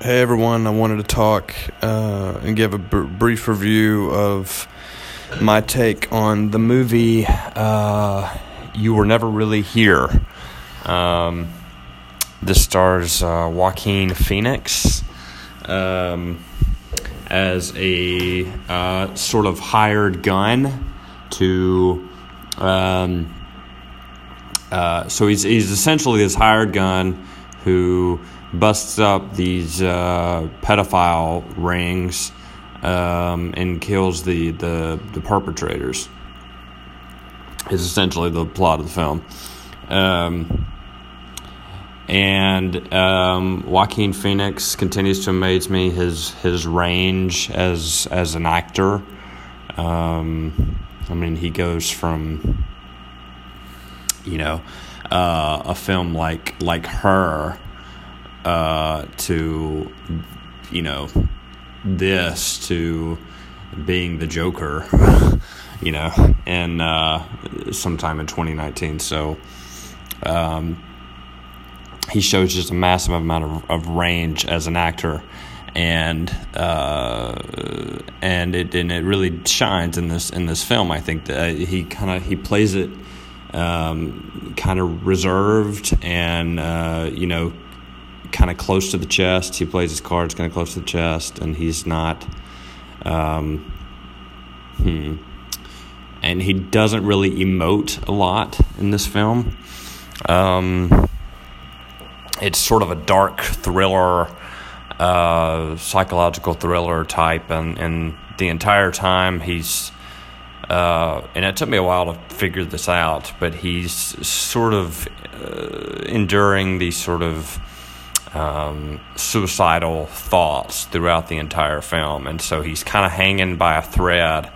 Hey everyone, I wanted to talk uh, and give a br- brief review of my take on the movie uh, You Were Never Really Here. Um, this stars uh, Joaquin Phoenix um, as a uh, sort of hired gun to. Um, uh, so he's, he's essentially this hired gun who busts up these uh, pedophile rings um, and kills the, the, the perpetrators. Is essentially the plot of the film. Um, and um, Joaquin Phoenix continues to amaze me. His his range as as an actor. Um, I mean, he goes from you know uh, a film like like her uh, to you know this to being the Joker, you know, and uh, sometime in 2019. So um, he shows just a massive amount of, of range as an actor, and uh, and it and it really shines in this in this film. I think that he kind of he plays it um, kind of reserved and uh, you know kind of close to the chest. He plays his cards kind of close to the chest, and he's not. Um, hmm. And he doesn't really emote a lot in this film. Um, it's sort of a dark thriller, uh, psychological thriller type, and, and the entire time he's. Uh, and it took me a while to figure this out, but he's sort of uh, enduring these sort of um, suicidal thoughts throughout the entire film, and so he's kind of hanging by a thread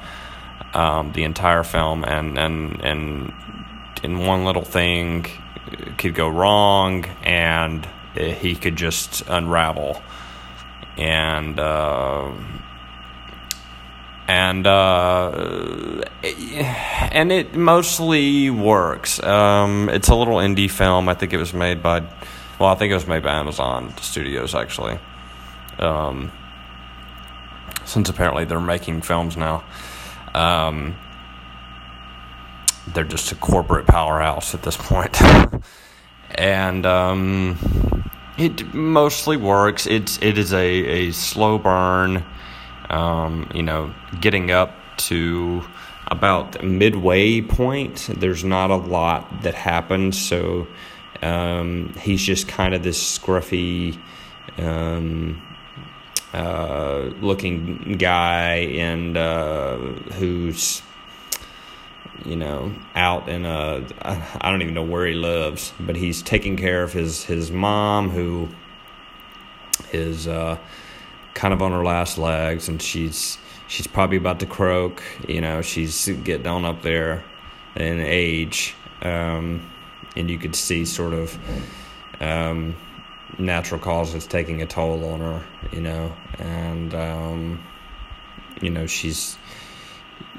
um, the entire film, and and and in one little thing could go wrong, and he could just unravel, and. Uh, and uh, and it mostly works. Um, it's a little indie film. I think it was made by well, I think it was made by Amazon Studios actually. Um, since apparently they're making films now. Um, they're just a corporate powerhouse at this point. and um, it mostly works. It's it is a, a slow burn. Um, you know, getting up to about midway point. There's not a lot that happens, so um, he's just kind of this scruffy um, uh, looking guy, and uh, who's you know out in a I don't even know where he lives, but he's taking care of his his mom who is uh, kind of on her last legs, and she's she's probably about to croak. You know, she's getting on up there in age. Um, and you could see sort of um, natural causes taking a toll on her, you know, and um, you know she's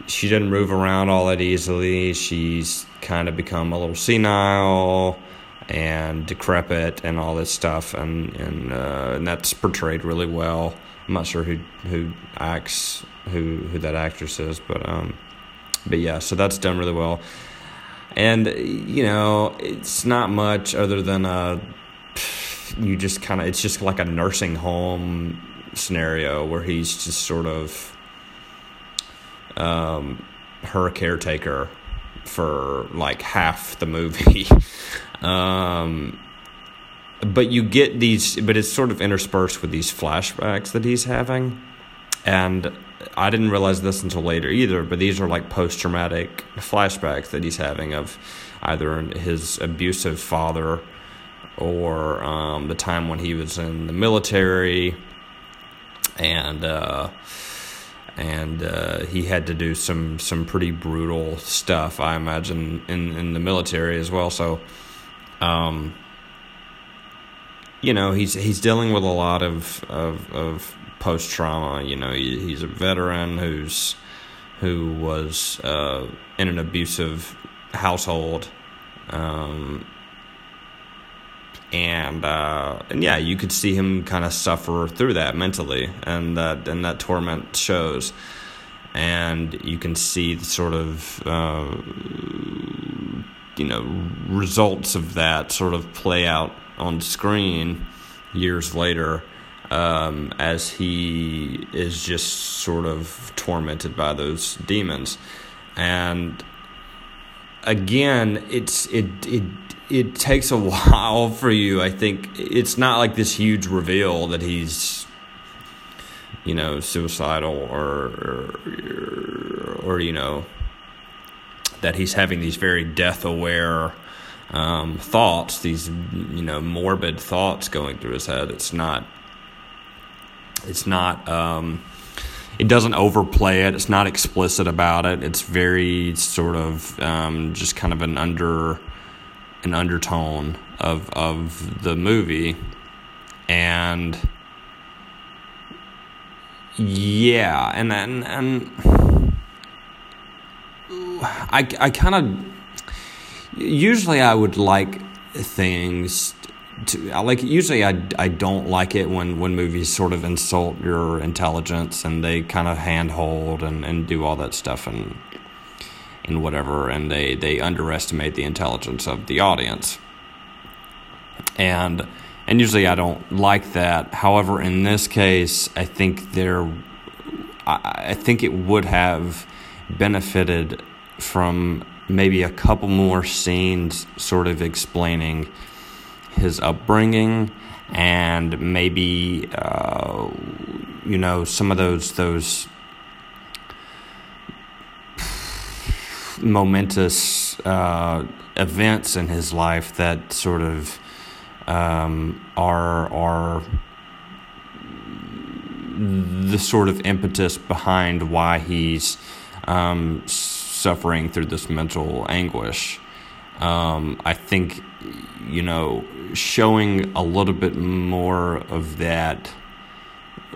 she doesn't move around all that easily. She's kind of become a little senile and decrepit and all this stuff, and and, uh, and that's portrayed really well. I'm not sure who who acts who who that actress is, but um, but yeah, so that's done really well and you know it's not much other than a you just kind of it's just like a nursing home scenario where he's just sort of um, her caretaker for like half the movie. Um, but you get these but it's sort of interspersed with these flashbacks that he's having and I didn't realize this until later either, but these are like post traumatic flashbacks that he's having of either his abusive father or um, the time when he was in the military. And uh, and uh, he had to do some some pretty brutal stuff I imagine in in the military as well. So um, you know he's he's dealing with a lot of of, of post trauma. You know, he, he's a veteran who's who was uh, in an abusive household, um, and uh, and yeah, you could see him kind of suffer through that mentally, and that and that torment shows, and you can see the sort of uh, you know results of that sort of play out on screen years later. Um, as he is just sort of tormented by those demons, and again, it's it it it takes a while for you. I think it's not like this huge reveal that he's, you know, suicidal or, or, or you know, that he's having these very death aware um, thoughts, these you know morbid thoughts going through his head. It's not. It's not. Um, it doesn't overplay it. It's not explicit about it. It's very sort of um, just kind of an under an undertone of of the movie, and yeah, and and and I I kind of usually I would like things to I like usually I, I don't like it when, when movies sort of insult your intelligence and they kind of handhold and, and do all that stuff and and whatever, and they, they underestimate the intelligence of the audience. And and usually I don't like that. However, in this case, I think there, I, I think it would have benefited from maybe a couple more scenes, sort of explaining his upbringing and maybe uh, you know some of those those momentous uh, events in his life that sort of um, are are the sort of impetus behind why he's um, suffering through this mental anguish. Um, I think you know showing a little bit more of that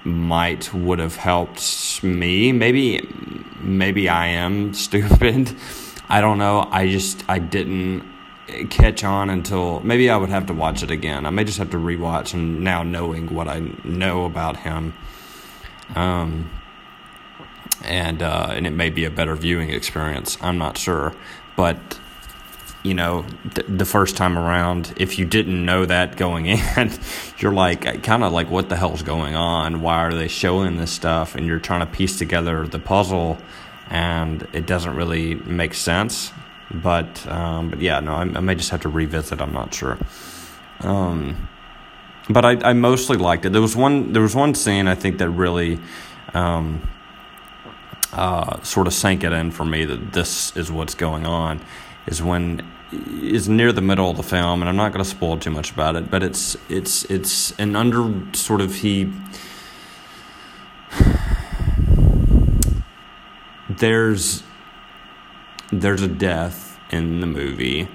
might would have helped me. Maybe maybe I am stupid. I don't know. I just I didn't catch on until maybe I would have to watch it again. I may just have to rewatch and now knowing what I know about him. Um and uh, and it may be a better viewing experience. I'm not sure, but you know, th- the first time around, if you didn't know that going in, you're like, kind of like, what the hell's going on? Why are they showing this stuff? And you're trying to piece together the puzzle, and it doesn't really make sense. But, um, but yeah, no, I, I, may just have to revisit. I'm not sure. Um, but I, I mostly liked it. There was one, there was one scene I think that really, um, uh, sort of sank it in for me that this is what's going on. Is when is near the middle of the film, and I'm not going to spoil too much about it. But it's it's it's an under sort of he. There's there's a death in the movie,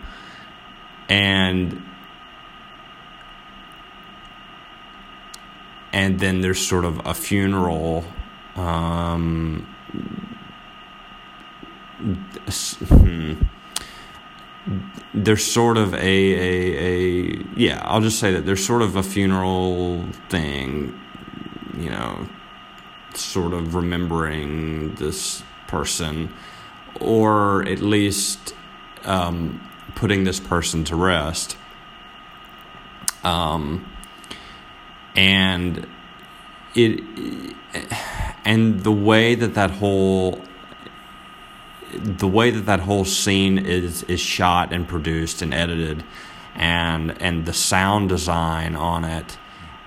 and and then there's sort of a funeral. Um, hmm there's sort of a, a, a yeah i'll just say that there's sort of a funeral thing you know sort of remembering this person or at least um, putting this person to rest. Um, and it and the way that that whole the way that that whole scene is is shot and produced and edited, and and the sound design on it,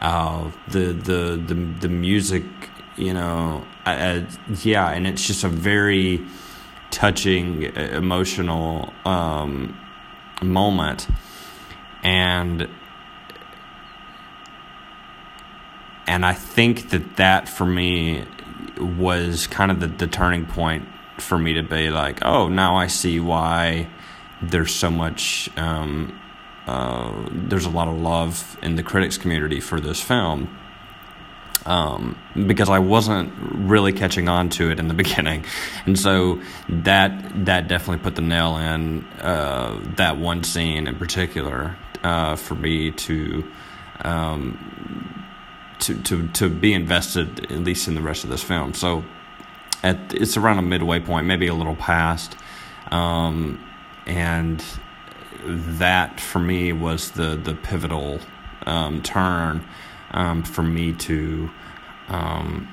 uh, the the the the music, you know, uh, yeah, and it's just a very touching, emotional um, moment, and and I think that that for me was kind of the, the turning point for me to be like, oh, now I see why there's so much, um, uh, there's a lot of love in the critics community for this film. Um, because I wasn't really catching on to it in the beginning, and so that that definitely put the nail in uh, that one scene in particular uh, for me to. Um, to, to, to be invested at least in the rest of this film. So at it's around a midway point, maybe a little past, um, and that for me was the the pivotal um, turn um, for me to um,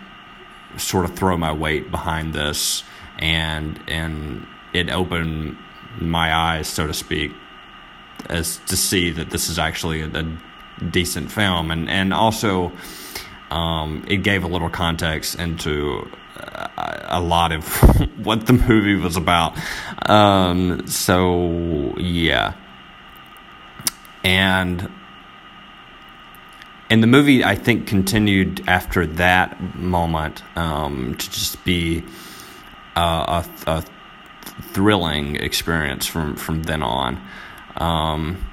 sort of throw my weight behind this, and and it opened my eyes, so to speak, as to see that this is actually a, a decent film, and and also um, it gave a little context into a lot of what the movie was about. Um, so yeah, and and the movie I think continued after that moment um, to just be a, a, thrilling experience from from then on. Um,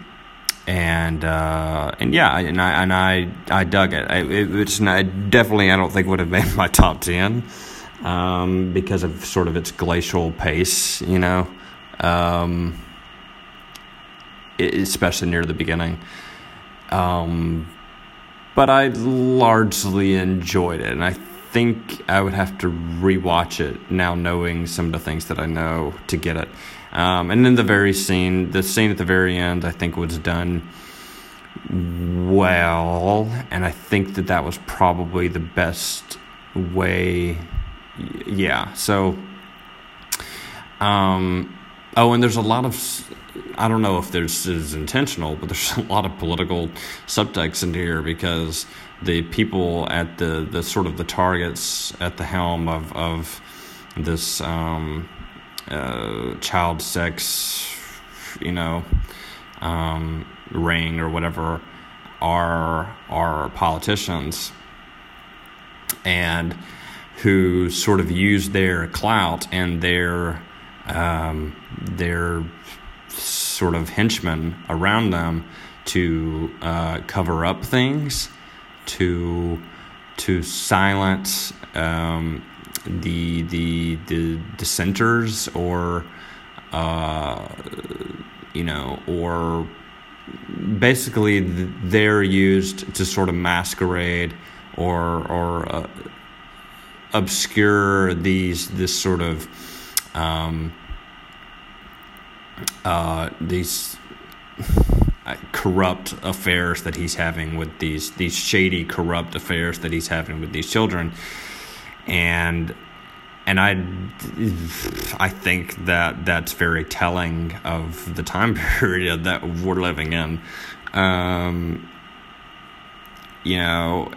and uh, and yeah, and I and I I dug it. It it's not, definitely I don't think would have made my top ten um, because of sort of its glacial pace, you know, um, especially near the beginning. Um, but I largely enjoyed it, and I think I would have to rewatch it now, knowing some of the things that I know to get it. Um, and then the very scene, the scene at the very end, I think was done well, and I think that that was probably the best way yeah. So, um, oh, and there's a lot of, I don't know if this is intentional, but there's a lot of political subtext in here because the people at the, the sort of the targets at the helm of, of this um, uh, child sex, you know, um, ring or whatever are are politicians and who sort of use their clout and their um, their sort of henchmen around them to uh, cover up things, to to silence um, the the the dissenters or uh, you know or basically they're used to sort of masquerade or or uh, obscure these this sort of um, uh, these uh, corrupt affairs that he's having with these these shady corrupt affairs that he's having with these children and and I, I think that that's very telling of the time period that we're living in. Um, you know,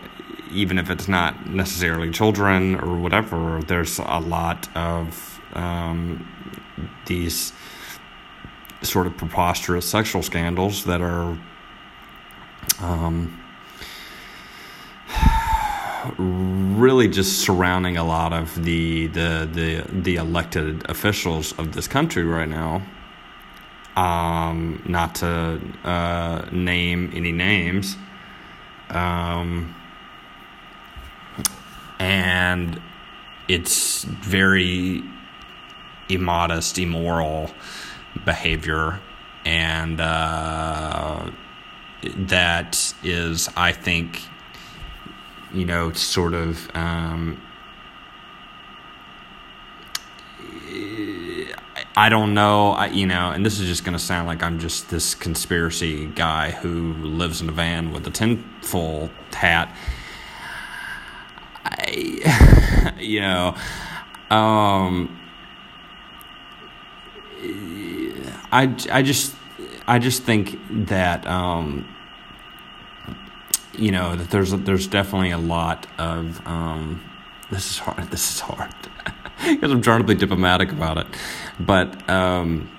even if it's not necessarily children or whatever, there's a lot of um, these sort of preposterous sexual scandals that are um, really just surrounding a lot of the, the the the elected officials of this country right now. Um, not to uh, name any names. Um, and it's very immodest, immoral behavior, and uh, that is, I think, you know, sort of. Um, I don't know, I, you know, and this is just going to sound like I'm just this conspiracy guy who lives in a van with a tinfoil hat I, you know, um, I, I just, I just think that, um, you know, that there's, there's definitely a lot of, um, this is hard, this is hard, because I'm trying to be diplomatic about it, but, um,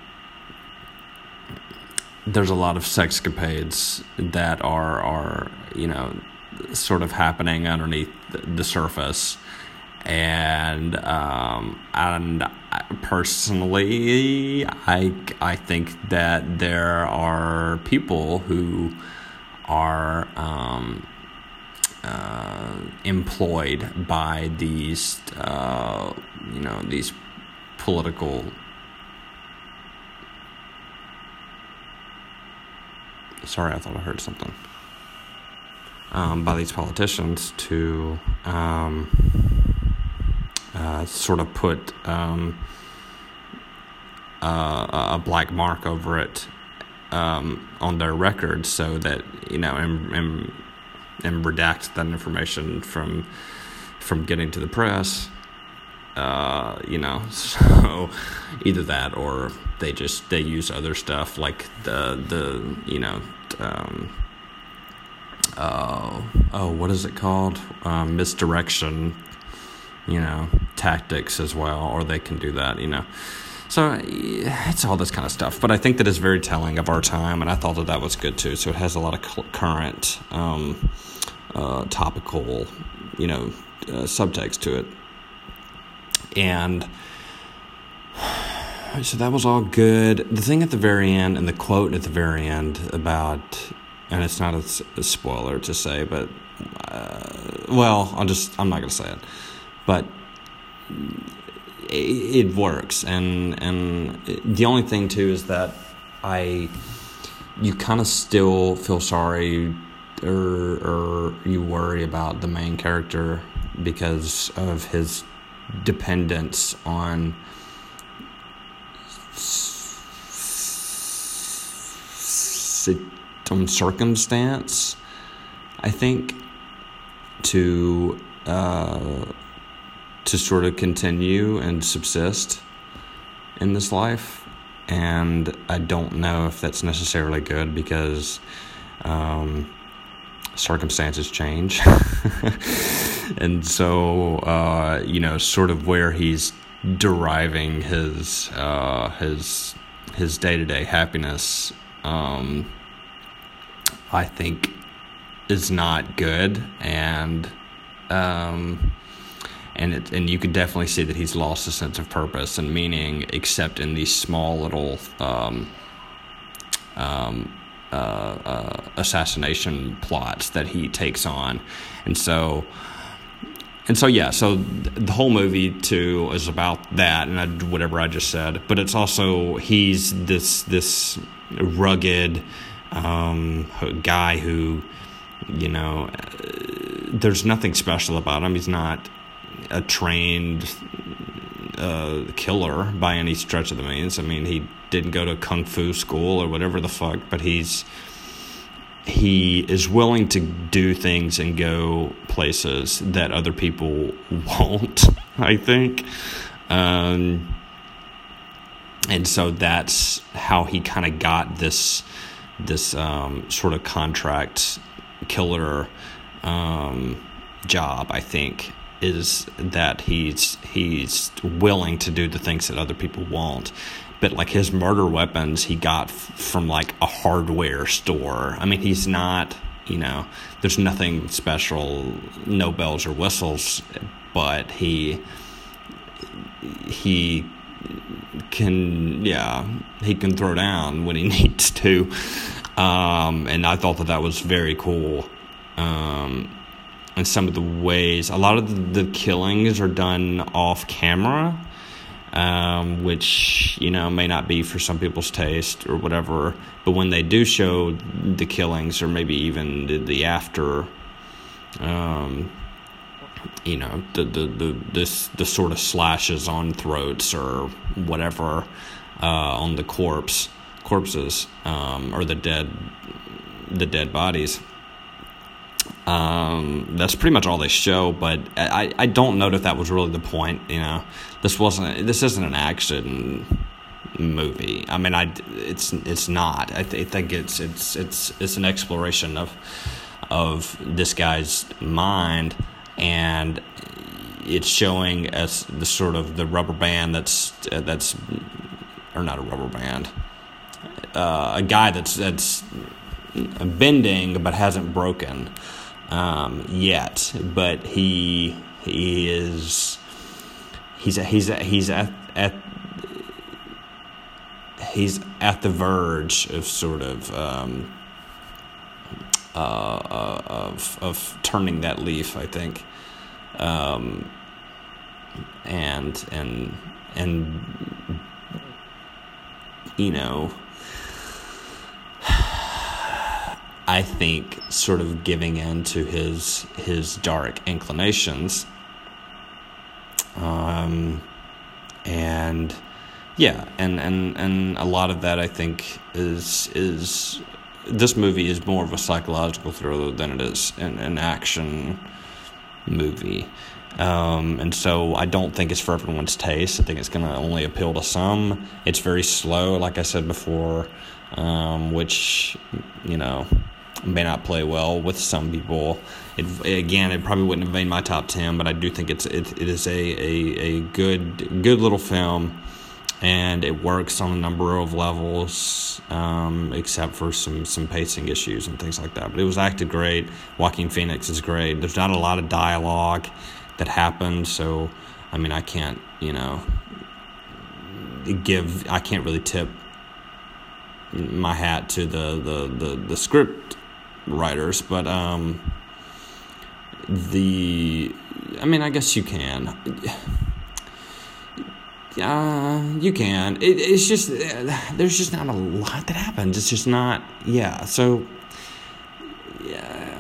there's a lot of sexcapades that are, are, you know, sort of happening underneath the surface and um, and personally, I I think that there are people who are um, uh, employed by these uh, you know these political sorry, I thought I heard something. Um, by these politicians to um, uh, sort of put um, uh, a black mark over it um, on their record so that you know and, and and redact that information from from getting to the press uh, you know. So either that or they just they use other stuff like the the you know um, uh, oh what is it called? Um, misdirection you know tactics as well or they can do that you know. So it's all this kind of stuff but i think that is very telling of our time and i thought that that was good too. So it has a lot of current um, uh, topical you know uh, subtext to it. And so that was all good. The thing at the very end and the quote at the very end about, and it's not a, a spoiler to say, but uh, well, I'll just I'm not gonna say it, but it, it works, and and the only thing too is that I you kind of still feel sorry or or you worry about the main character because of his dependence on on circumstance, I think, to uh, to sort of continue and subsist in this life, and I don't know if that's necessarily good because um, circumstances change. and so, uh, you know, sort of where he's deriving his uh, his his day to day happiness, um, I think, is not good, and um, and it, and you could definitely see that he's lost a sense of purpose and meaning, except in these small little. Um, um, uh, uh, assassination plots that he takes on, and so and so yeah, so the whole movie too is about that and I, whatever I just said, but it's also he's this this rugged um, guy who you know there's nothing special about him. He's not a trained uh, killer by any stretch of the means. I mean, he didn't go to kung fu school or whatever the fuck, but he's he is willing to do things and go places that other people won't. I think, um, and so that's how he kind of got this this um, sort of contract killer um, job. I think is that he's he's willing to do the things that other people won't but like his murder weapons he got f- from like a hardware store i mean he's not you know there's nothing special no bells or whistles but he he can yeah he can throw down when he needs to. Um, and i thought that that was very cool. Um, and some of the ways a lot of the, killings are done off camera um, which you know may not be for some people's taste or whatever. But when they do show the killings or maybe even the, the after um, you know the, the the this the sort of slashes on throats or whatever uh, on the corpse corpses um, or the dead the dead bodies um, that's pretty much all they show, but I, I don't know if that was really the point. You know, this wasn't this isn't an action movie. I mean, I it's it's not. I, th- I think it's it's it's it's an exploration of of this guy's mind, and it's showing us the sort of the rubber band that's uh, that's or not a rubber band, uh, a guy that's that's bending but hasn't broken um, yet, but he he is he's he's he's at, at he's at the verge of sort of um, uh, of of turning that leaf, I think, um, and and and you know I think, sort of giving in to his his dark inclinations. Um, and yeah, and, and and a lot of that I think is is this movie is more of a psychological thriller than it is an, an action movie. Um, and so I don't think it's for everyone's taste. I think it's going to only appeal to some. It's very slow, like I said before, um, which, you know, may not play well with some people. It, again, it probably wouldn't have made my top 10, but I do think it's it, it is a, a, a good good little film and it works on a number of levels, um, except for some some pacing issues and things like that. But it was acted great. Joaquin Phoenix is great. There's not a lot of dialogue that happened, so I mean, I can't, you know, give. I can't really tip my hat to the the the, the script writers, but um, the. I mean, I guess you can uh, you can. It, it's just uh, there's just not a lot that happens. It's just not. Yeah. So. Yeah.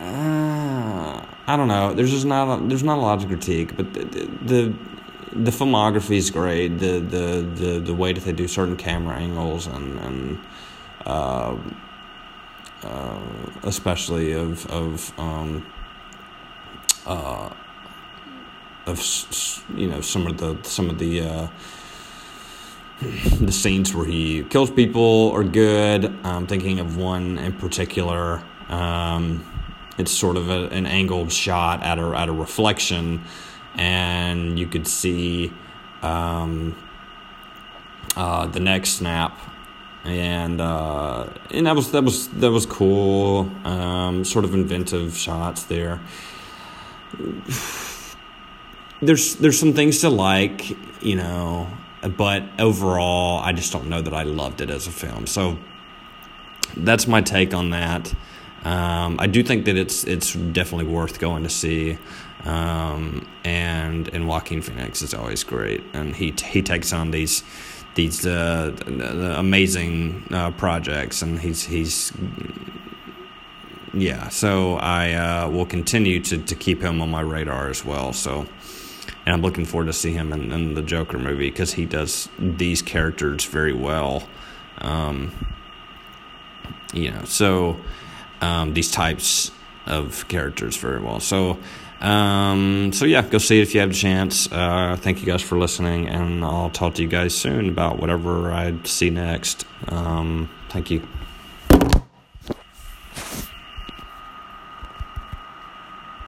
I don't know. There's just not. A, there's not a lot to critique, but the, the the filmography is great. The, the the the way that they do certain camera angles and and uh, uh, especially of of um, uh, of you know some of the some of the uh, the scenes where he kills people are good. I'm thinking of one in particular. Um, it's sort of a, an angled shot at a at a reflection, and you could see um, uh, the neck snap, and uh, and that was that was that was cool. Um, sort of inventive shots there. There's there's some things to like, you know but overall, I just don't know that I loved it as a film. So that's my take on that. Um, I do think that it's it's definitely worth going to see, um, and and Joaquin Phoenix is always great, and he he takes on these these uh, amazing uh, projects, and he's he's yeah. So I uh, will continue to to keep him on my radar as well. So and I'm looking forward to see him in, in the Joker movie because he does these characters very well. Um, you know, so um, these types of characters very well. So, um, so yeah, go see it if you have a chance. Uh, thank you guys for listening, and I'll talk to you guys soon about whatever I see next. Um, thank you.